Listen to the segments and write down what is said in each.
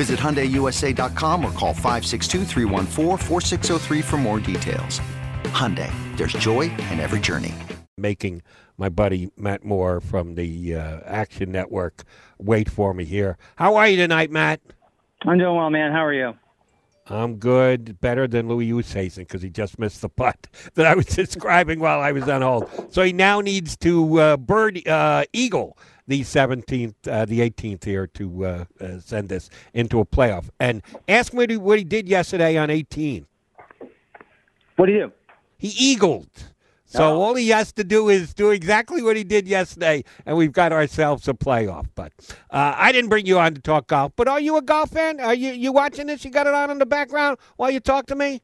Visit HyundaiUSA.com or call 562 for more details. Hyundai, there's joy in every journey. Making my buddy Matt Moore from the uh, Action Network wait for me here. How are you tonight, Matt? I'm doing well, man. How are you? I'm good, better than Louis Oosthuizen because he just missed the putt that I was describing while I was on hold. So he now needs to uh, bird uh, eagle the 17th, uh, the 18th here to uh, uh, send this into a playoff. And ask me what he did yesterday on 18. What did he do? He eagled. So oh. all he has to do is do exactly what he did yesterday, and we've got ourselves a playoff. But uh, I didn't bring you on to talk golf. But are you a golf fan? Are you you watching this? You got it on in the background while you talk to me?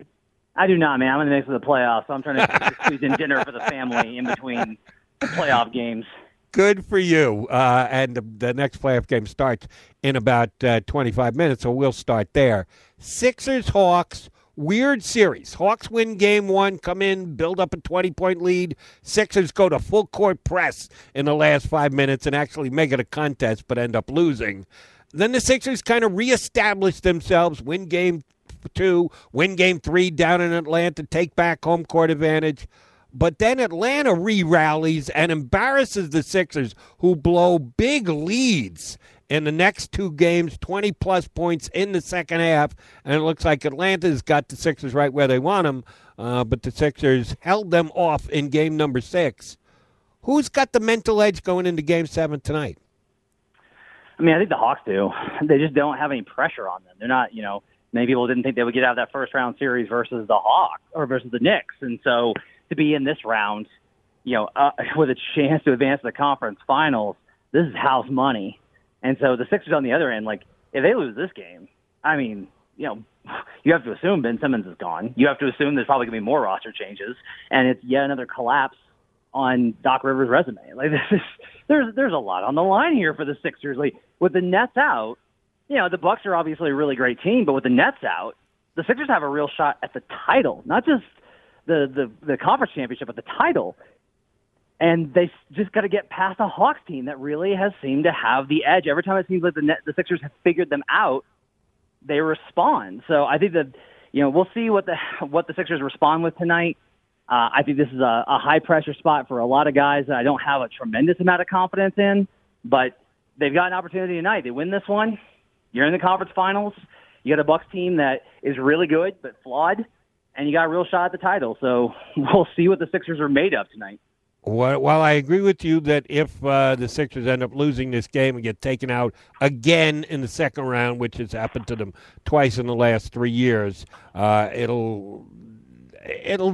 I do not, man. I'm in the mix of the playoffs, so I'm trying to squeeze in dinner for the family in between the playoff games. Good for you. Uh, and the, the, next playoff game starts in about uh, 25 minutes, so we'll start there. Sixers, Hawks, weird series. Hawks win game one, come in, build up a 20 point lead. Sixers go to full court press in the last five minutes and actually make it a contest, but end up losing. Then the Sixers kind of reestablish themselves, win game two, win game three down in Atlanta, take back home court advantage. But then Atlanta re rallies and embarrasses the Sixers, who blow big leads in the next two games, 20 plus points in the second half. And it looks like Atlanta's got the Sixers right where they want them, uh, but the Sixers held them off in game number six. Who's got the mental edge going into game seven tonight? I mean, I think the Hawks do. They just don't have any pressure on them. They're not, you know, many people didn't think they would get out of that first round series versus the Hawks or versus the Knicks. And so to be in this round, you know, uh, with a chance to advance to the conference finals, this is house money. And so the Sixers on the other end, like if they lose this game, I mean, you know, you have to assume Ben Simmons is gone. You have to assume there's probably going to be more roster changes, and it's yet another collapse on Doc Rivers' resume. Like this is there's there's a lot on the line here for the Sixers. Like with the Nets out, you know, the Bucks are obviously a really great team, but with the Nets out, the Sixers have a real shot at the title, not just the the the conference championship, but the title. And they just got to get past a Hawks team that really has seemed to have the edge. Every time it seems like the net, the Sixers have figured them out, they respond. So I think that you know we'll see what the what the Sixers respond with tonight. Uh, I think this is a, a high pressure spot for a lot of guys that I don't have a tremendous amount of confidence in, but they've got an opportunity tonight. They win this one. You're in the conference finals. You got a Bucks team that is really good but flawed and you got a real shot at the title. So we'll see what the Sixers are made of tonight. While I agree with you that if uh, the Sixers end up losing this game and get taken out again in the second round, which has happened to them twice in the last three years, uh, it'll it'll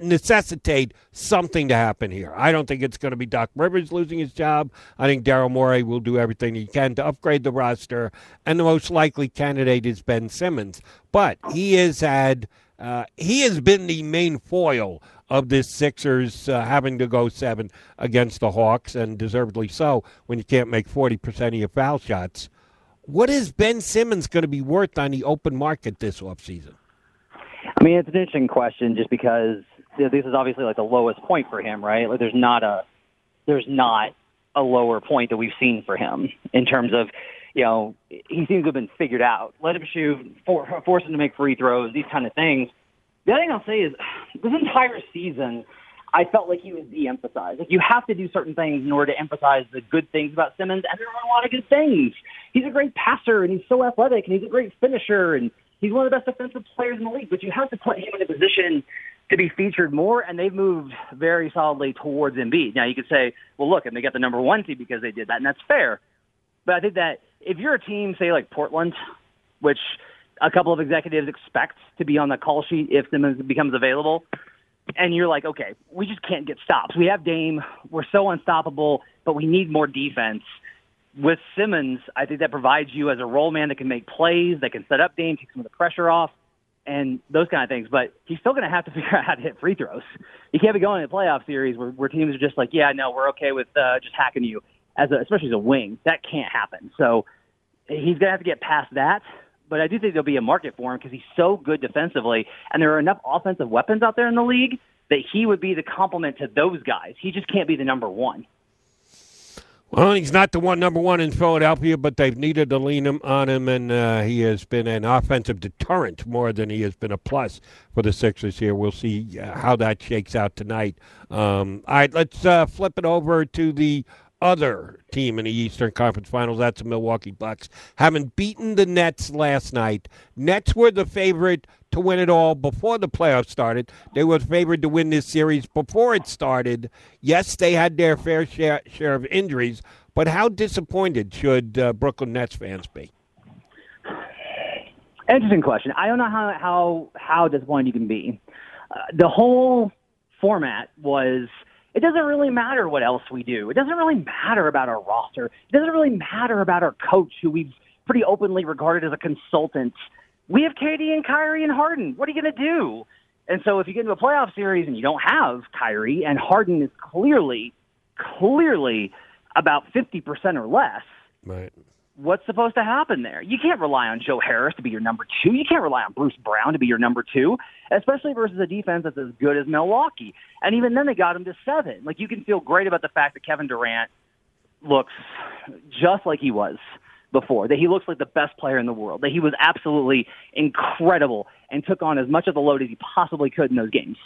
necessitate something to happen here. I don't think it's going to be Doc Rivers losing his job. I think Daryl Morey will do everything he can to upgrade the roster, and the most likely candidate is Ben Simmons. But he has had uh, he has been the main foil of this Sixers uh, having to go seven against the Hawks, and deservedly so when you can't make 40% of your foul shots. What is Ben Simmons going to be worth on the open market this offseason? I mean, it's an interesting question just because this is obviously like the lowest point for him, right? Like there's not a there's not a lower point that we've seen for him in terms of you know, he seems to have been figured out. Let him shoot, for, force him to make free throws, these kind of things. The other thing I'll say is this entire season, I felt like he was de-emphasized. Like you have to do certain things in order to emphasize the good things about Simmons, and there are a lot of good things. He's a great passer, and he's so athletic, and he's a great finisher, and he's one of the best defensive players in the league. But you have to put him in a position to be featured more, and they've moved very solidly towards Embiid. Now you could say, well, look, and they got the number one seed because they did that, and that's fair. But I think that if you're a team, say like Portland, which a couple of executives expect to be on the call sheet if Simmons becomes available, and you're like, okay, we just can't get stops. We have Dame, we're so unstoppable, but we need more defense. With Simmons, I think that provides you as a roll man that can make plays, that can set up Dame, take some of the pressure off, and those kind of things. But he's still going to have to figure out how to hit free throws. He can't be going in a playoff series where, where teams are just like, yeah, no, we're okay with uh, just hacking you, as a, especially as a wing. That can't happen. So he's going to have to get past that but I do think there'll be a market for him because he's so good defensively, and there are enough offensive weapons out there in the league that he would be the complement to those guys. He just can't be the number one. Well, he's not the one number one in Philadelphia, but they've needed to lean him on him, and uh, he has been an offensive deterrent more than he has been a plus for the Sixers here. We'll see uh, how that shakes out tonight. Um, all right, let's uh, flip it over to the other team in the Eastern Conference Finals. That's the Milwaukee Bucks. Having beaten the Nets last night, Nets were the favorite to win it all before the playoffs started. They were favored to win this series before it started. Yes, they had their fair share, share of injuries, but how disappointed should uh, Brooklyn Nets fans be? Interesting question. I don't know how how how disappointed you can be. Uh, the whole format was it doesn't really matter what else we do. It doesn't really matter about our roster. It doesn't really matter about our coach, who we've pretty openly regarded as a consultant. We have KD and Kyrie and Harden. What are you going to do? And so if you get into a playoff series and you don't have Kyrie and Harden is clearly, clearly about 50% or less, right what's supposed to happen there? You can't rely on Joe Harris to be your number two. You can't rely on Bruce Brown to be your number two, especially versus a defense that's as good as Milwaukee. And even then, they got him to seven. Like you can feel great about the fact that Kevin Durant looks just like he was before, that he looks like the best player in the world, that he was absolutely incredible and took on as much of the load as he possibly could in those games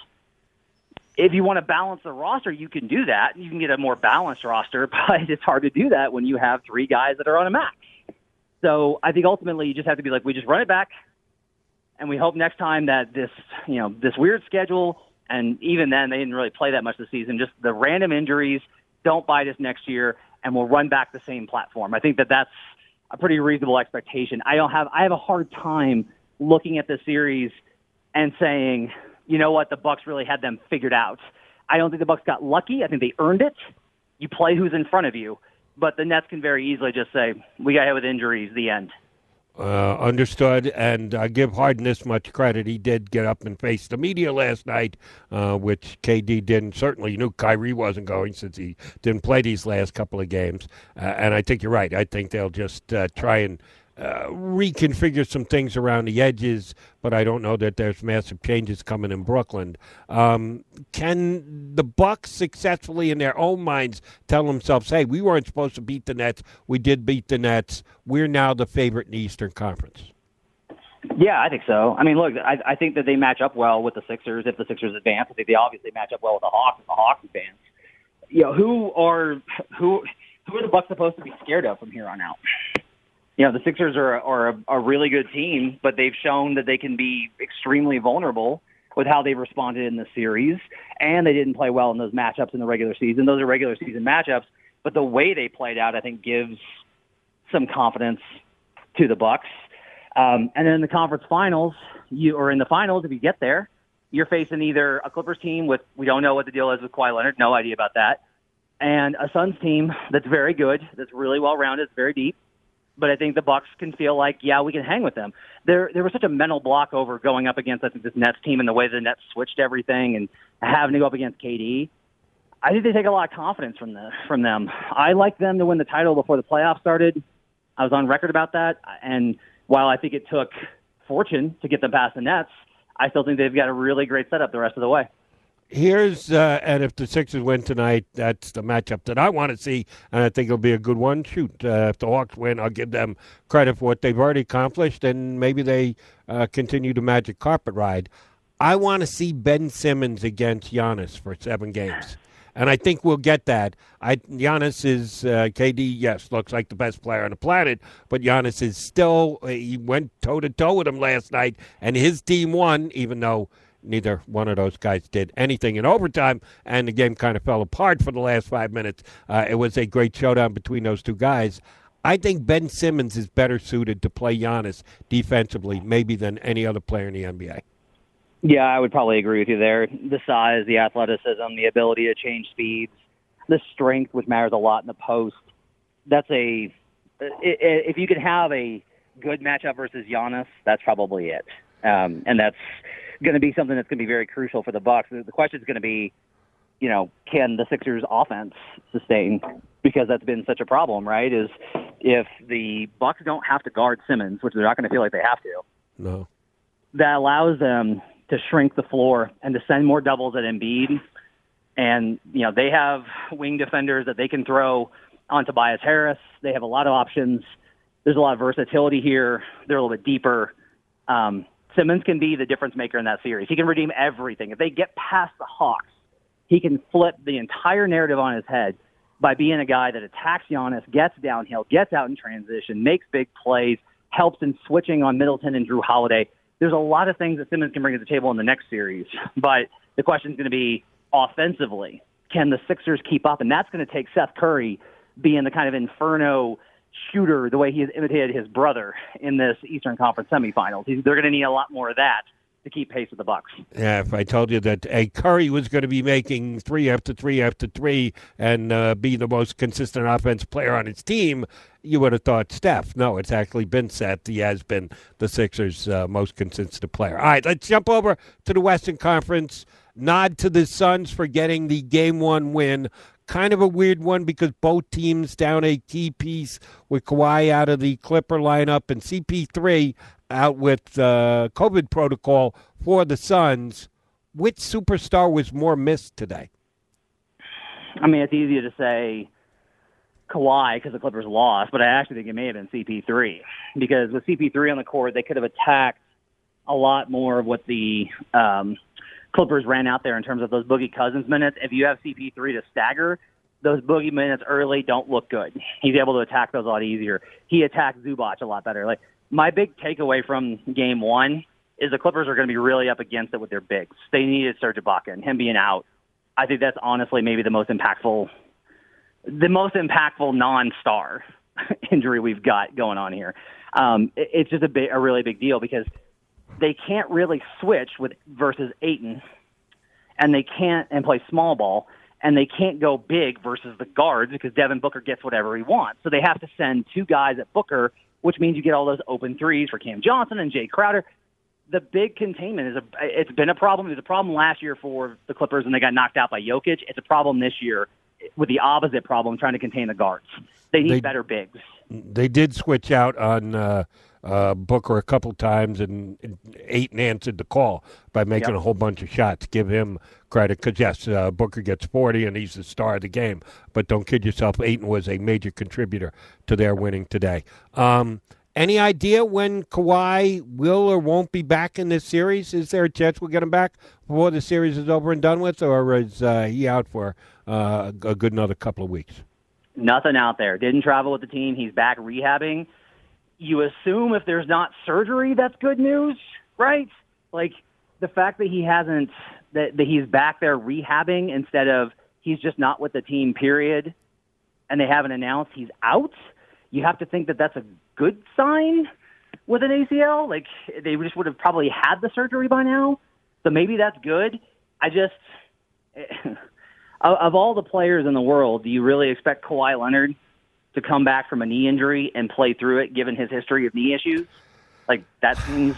if you want to balance the roster, you can do that. You can get a more balanced roster, but it's hard to do that when you have three guys that are on a max. So I think ultimately you just have to be like, we just run it back, and we hope next time that this, you know, this weird schedule, and even then they didn't really play that much this season. Just the random injuries don't bite us next year, and we'll run back the same platform. I think that that's a pretty reasonable expectation. I don't have I have a hard time looking at the series and saying you know what, the Bucks really had them figured out. I don't think the Bucks got lucky. I think they earned it. You play who's in front of you, but the Nets can very easily just say, "We got hit with injuries." The end. Uh, understood, and I give Harden this much credit. He did get up and face the media last night, uh, which KD didn't. Certainly, you knew Kyrie wasn't going since he didn't play these last couple of games. Uh, and I think you're right. I think they'll just uh, try and uh, reconfigure some things around the edges, but I don't know that there's massive changes coming in Brooklyn. Um, can the Bucks successfully, in their own minds, tell themselves, "Hey, we weren't supposed to beat the Nets. We did beat the Nets. We're now the favorite in the Eastern Conference." Yeah, I think so. I mean, look, I, I think that they match up well with the Sixers if the Sixers advance. I think they obviously match up well with the Hawks if the Hawks advance. You know, who are who who are the Bucks supposed to be scared of from here on out? You know, the Sixers are, are a, a really good team, but they've shown that they can be extremely vulnerable with how they've responded in the series. And they didn't play well in those matchups in the regular season. Those are regular season matchups, but the way they played out, I think, gives some confidence to the Bucks. Um, and then in the conference finals, you or in the finals, if you get there, you're facing either a Clippers team with we don't know what the deal is with Kawhi Leonard, no idea about that, and a Suns team that's very good, that's really well rounded, it's very deep, but I think the Bucks can feel like, yeah, we can hang with them. There, there was such a mental block over going up against I think this Nets team and the way the Nets switched everything and having to go up against KD. I think they take a lot of confidence from the from them. I like them to win the title before the playoffs started. I was on record about that, and while I think it took fortune to get them past the Nets, I still think they've got a really great setup the rest of the way here's uh, and if the Sixers win tonight, that's the matchup that I want to see, and I think it'll be a good one. Shoot, uh, if the Hawks win, I'll give them credit for what they've already accomplished, and maybe they uh, continue the magic carpet ride. I want to see Ben Simmons against Giannis for seven games. And I think we'll get that. I Giannis is uh, KD. Yes, looks like the best player on the planet, but Giannis is still. He went toe to toe with him last night, and his team won, even though neither one of those guys did anything in overtime, and the game kind of fell apart for the last five minutes. Uh, it was a great showdown between those two guys. I think Ben Simmons is better suited to play Giannis defensively, maybe than any other player in the NBA. Yeah, I would probably agree with you there. The size, the athleticism, the ability to change speeds, the strength, which matters a lot in the post. That's a if you could have a good matchup versus Giannis, that's probably it. Um, and that's going to be something that's going to be very crucial for the Bucks. The question is going to be, you know, can the Sixers' offense sustain? Because that's been such a problem, right? Is if the Bucks don't have to guard Simmons, which they're not going to feel like they have to. No. That allows them to shrink the floor and to send more doubles at Embiid. And, you know, they have wing defenders that they can throw on Tobias Harris. They have a lot of options. There's a lot of versatility here. They're a little bit deeper. Um, Simmons can be the difference maker in that series. He can redeem everything. If they get past the Hawks, he can flip the entire narrative on his head by being a guy that attacks Giannis, gets downhill, gets out in transition, makes big plays, helps in switching on Middleton and Jrue Holiday there's a lot of things that Simmons can bring to the table in the next series. But the question is going to be offensively, can the Sixers keep up? And that's going to take Seth Curry being the kind of inferno shooter the way he has imitated his brother in this Eastern Conference semifinals. They're going to need a lot more of that to keep pace with the Bucks. Yeah, if I told you that a Curry was going to be making three after three after three and uh, be the most consistent offense player on his team, you would have thought Steph. No, it's actually been Seth. He has been the Sixers' uh, most consistent player. All right, let's jump over to the Western Conference. Nod to the Suns for getting the game one win. Kind of a weird one because both teams down a key piece with Kawhi out of the Clipper lineup and CP3 out with uh, COVID protocol for the Suns. Which superstar was more missed today? I mean, it's easier to say Kawhi because the Clippers lost, but I actually think it may have been CP3 because with CP3 on the court, they could have attacked a lot more of what the um, Clippers ran out there in terms of those Boogie Cousins minutes. If you have CP3 to stagger, those Boogie minutes early don't look good. He's able to attack those a lot easier. He attacked Zubac a lot better. Like my big takeaway from game one is the Clippers are going to be really up against it with their bigs. They needed Serge Ibaka and him being out. I think that's honestly maybe the most impactful, the most impactful non-star injury we've got going on here. Um, it, it's just a a really big deal because they can't really switch with versus Ayton, and they can't and play small ball, and they can't go big versus the guards because Devin Booker gets whatever he wants. So they have to send two guys at Booker which means you get all those open threes for Cam Johnson and Jae Crowder. The big containment is a it's been a problem. It was a problem last year for the Clippers and they got knocked out by Jokic. It's a problem this year with the opposite problem trying to contain the guards. They need they, better bigs. They did switch out on uh, uh, Booker a couple times, and, and Ayton answered the call by making yep. a whole bunch of shots. Give him credit because yes, uh, Booker gets forty, and he's the star of the game. But don't kid yourself, Ayton was a major contributor to their winning today. Um, any idea when Kawhi will or won't be back in this series? Is there a chance we'll get him back before the series is over and done with, or is uh, he out for uh, a good another couple of weeks? Nothing out there. Didn't travel with the team. He's back rehabbing you assume if there's not surgery, that's good news, right? Like the fact that he hasn't, that, that he's back there rehabbing instead of he's just not with the team, period, and they haven't announced he's out, you have to think that that's a good sign with an ACL. Like they just would have probably had the surgery by now. So maybe that's good. I just, of all the players in the world, do you really expect Kawhi Leonard to come back from a knee injury and play through it, given his history of knee issues. Like that seems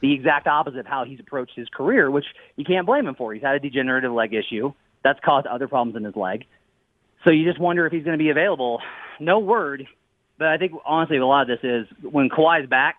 the exact opposite of how he's approached his career, which you can't blame him for. He's had a degenerative leg issue that's caused other problems in his leg. So you just wonder if he's going to be available. No word, but I think honestly a lot of this is when Kawhi's back,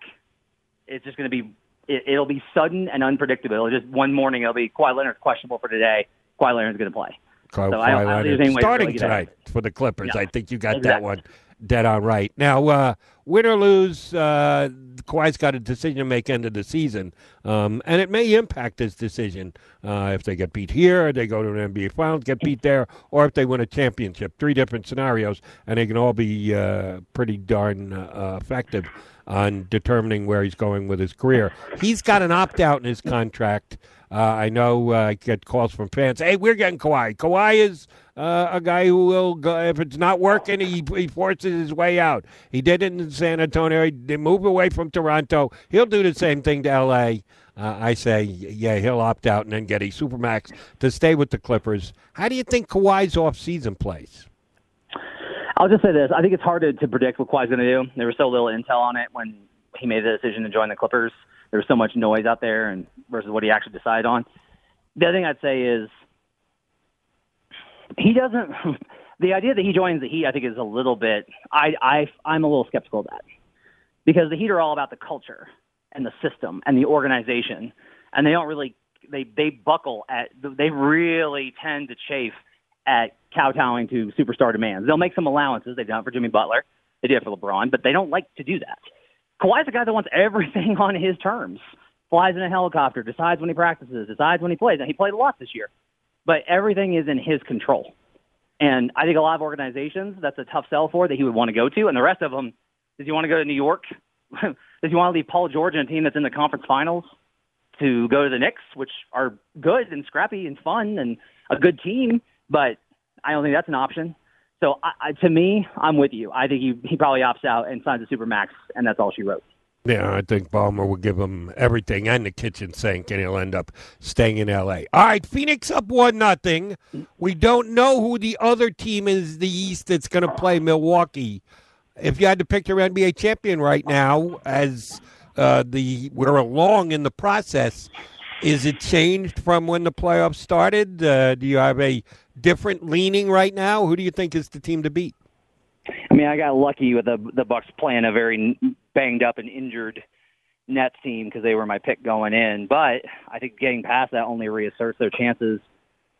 it's just going to be it, it'll be sudden and unpredictable. It'll just one morning it'll be Kawhi Leonard's questionable for today. Kawhi Leonard's going to play. Kyle so I, I starting really tonight for the Clippers. Yeah, I think you got exactly. that one dead on right. Now, uh, win or lose, uh, Kawhi's got a decision to make end of the season, um, and it may impact his decision uh, if they get beat here, they go to an NBA Finals, get beat there, or if they win a championship. Three different scenarios, and they can all be uh, pretty darn uh, effective on determining where he's going with his career. He's got an opt out in his contract. Uh, I know uh, I get calls from fans. Hey, we're getting Kawhi. Kawhi is uh, a guy who will, go, if it's not working, he, he forces his way out. He did it in San Antonio. He moved away from Toronto. He'll do the same thing to L.A. Uh, I say, yeah, he'll opt out and then get a supermax to stay with the Clippers. How do you think Kawhi's off-season plays? I'll just say this: I think it's hard to, to predict what Kawhi's going to do. There was so little intel on it when he made the decision to join the Clippers. There was so much noise out there, and versus what he actually decided on. The other thing I'd say is he doesn't. the idea that he joins the Heat, I think, is a little bit. I I I'm a little skeptical of that because the Heat are all about the culture and the system and the organization, and they don't really they they buckle at they really tend to chafe at kowtowing to superstar demands. They'll make some allowances. They've done it for Jimmy Butler. They did it for LeBron, but they don't like to do that. Kawhi's a guy that wants everything on his terms. Flies in a helicopter, decides when he practices, decides when he plays, and he played a lot this year. But everything is in his control. And I think a lot of organizations, that's a tough sell for that he would want to go to. And the rest of them, does he want to go to New York? does he want to leave Paul George and a team that's in the conference finals to go to the Knicks, which are good and scrappy and fun and a good team? But I don't think that's an option. So I, I, to me, I'm with you. I think he, he probably opts out and signs a supermax, and that's all she wrote. Yeah, I think Ballmer will give him everything and the kitchen sink, and he'll end up staying in L.A. All right, Phoenix up one nothing. We don't know who the other team is the East that's going to play Milwaukee. If you had to pick your NBA champion right now, as uh, the we're along in the process, is it changed from when the playoffs started? Uh, do you have a different leaning right now? Who do you think is the team to beat? I mean, I got lucky with the the Bucks playing a very banged up and injured Nets team because they were my pick going in. But I think getting past that only reasserts their chances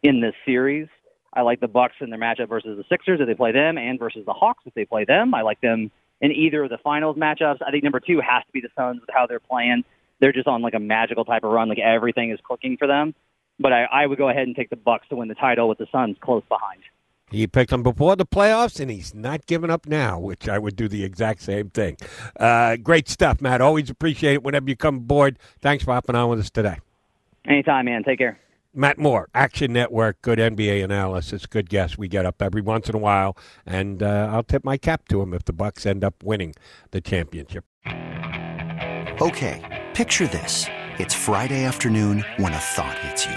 in this series. I like the Bucks in their matchup versus the Sixers if they play them, and versus the Hawks if they play them. I like them in either of the finals matchups. I think number two has to be the Suns with how they're playing. They're just on like a magical type of run, like everything is clicking for them. But I, I would go ahead and take the Bucks to win the title with the Suns close behind. He picked them before the playoffs, and he's not giving up now, which I would do the exact same thing. Uh, great stuff, Matt. Always appreciate it whenever you come aboard. Thanks for hopping on with us today. Anytime, man. Take care. Matt Moore, Action Network, good NBA analysis, good guess. We get up every once in a while, and uh, I'll tip my cap to him if the Bucks end up winning the championship. Okay, picture this: it's Friday afternoon when a thought hits you.